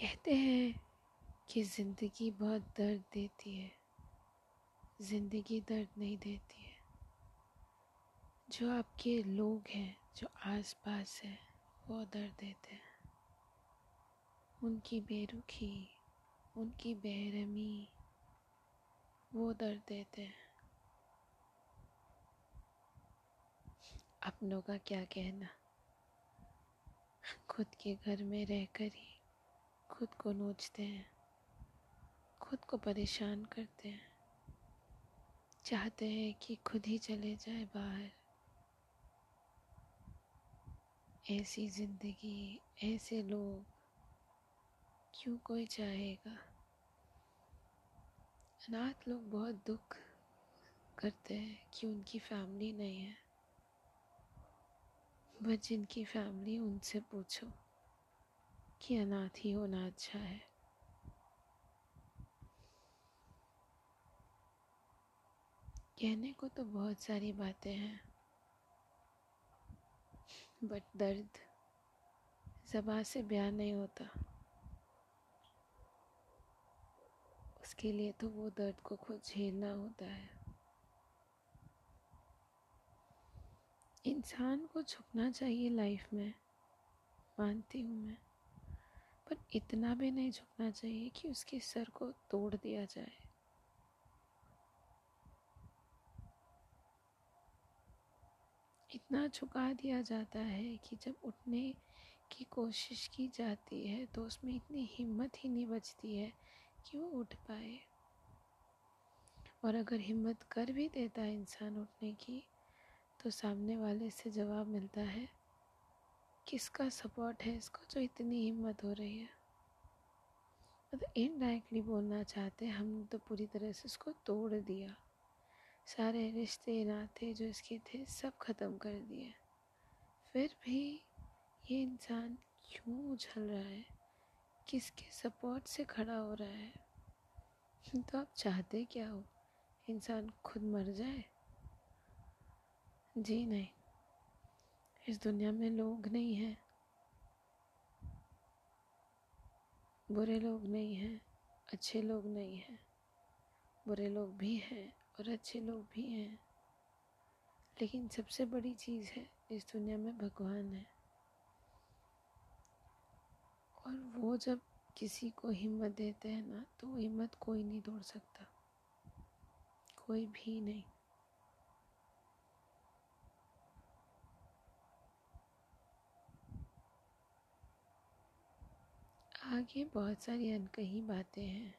कहते हैं कि ज़िंदगी बहुत दर्द देती है। ज़िंदगी दर्द नहीं देती है। जो आपके लोग हैं, जो आस पास हैं, वो दर्द देते हैं। उनकी बेरुखी, उनकी बेरहमी, वो दर्द देते हैं। अपनों का क्या कहना? खुद के घर में रहकर ही खुद को नोचते हैं, खुद को परेशान करते हैं। चाहते हैं कि खुद ही चले जाए बाहर। ऐसी ज़िंदगी, ऐसे लोग क्यों कोई चाहेगा? अनाथ लोग बहुत दुख करते हैं कि उनकी फैमिली नहीं है। बस जिनकी फैमिली उनसे पूछो। कि अनाथ ही होना अच्छा है। कहने को तो बहुत सारी बातें हैं बट दर्द जबा से बयान नहीं होता। उसके लिए तो वो दर्द को खुद झेलना होता है। इंसान को झुकना चाहिए लाइफ में, मानती हूँ मैं। पर इतना भी नहीं झुकना चाहिए कि उसके सर को तोड़ दिया जाए। इतना झुका दिया जाता है कि जब उठने की कोशिश की जाती है तो उसमें इतनी हिम्मत ही नहीं बचती है कि वो उठ पाए। और अगर हिम्मत कर भी देता है इंसान उठने की तो सामने वाले से जवाब मिलता है किसका सपोर्ट है? इसको जो इतनी हिम्मत हो रही है। मतलब इनडायरेक्टली बोलना चाहते हम तो पूरी तरह से उसको तोड़ दिया। सारे रिश्ते, नाते जो इसके थे, सब ख़त्म कर दिए। फिर भी ये इंसान क्यों उछल रहा है? किसके सपोर्ट से खड़ा हो रहा है? तो आप चाहते क्या हो? इंसान खुद मर जाए? जी नहीं। इस दुनिया में लोग नहीं हैं। बुरे लोग नहीं हैं, अच्छे लोग नहीं हैं। बुरे लोग भी हैं और अच्छे लोग भी हैं। लेकिन सबसे बड़ी चीज़ है, इस दुनिया में भगवान है। और वो जब किसी को हिम्मत देते हैं ना तो हिम्मत कोई नहीं तोड़ सकता। कोई भी नहीं। आगे बहुत सारी अनकही बातें हैं।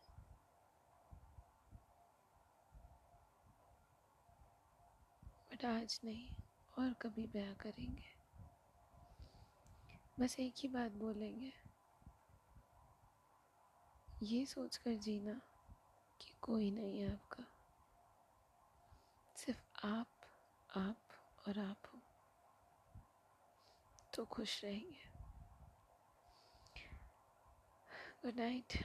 बट आज नहीं, और कभी ब्याह करेंगे। बस एक ही बात बोलेंगे। ये सोचकर जीना कि कोई नहीं है आपका। सिर्फ़ आप आप और आप हो। तो खुश रहेंगे। Good night.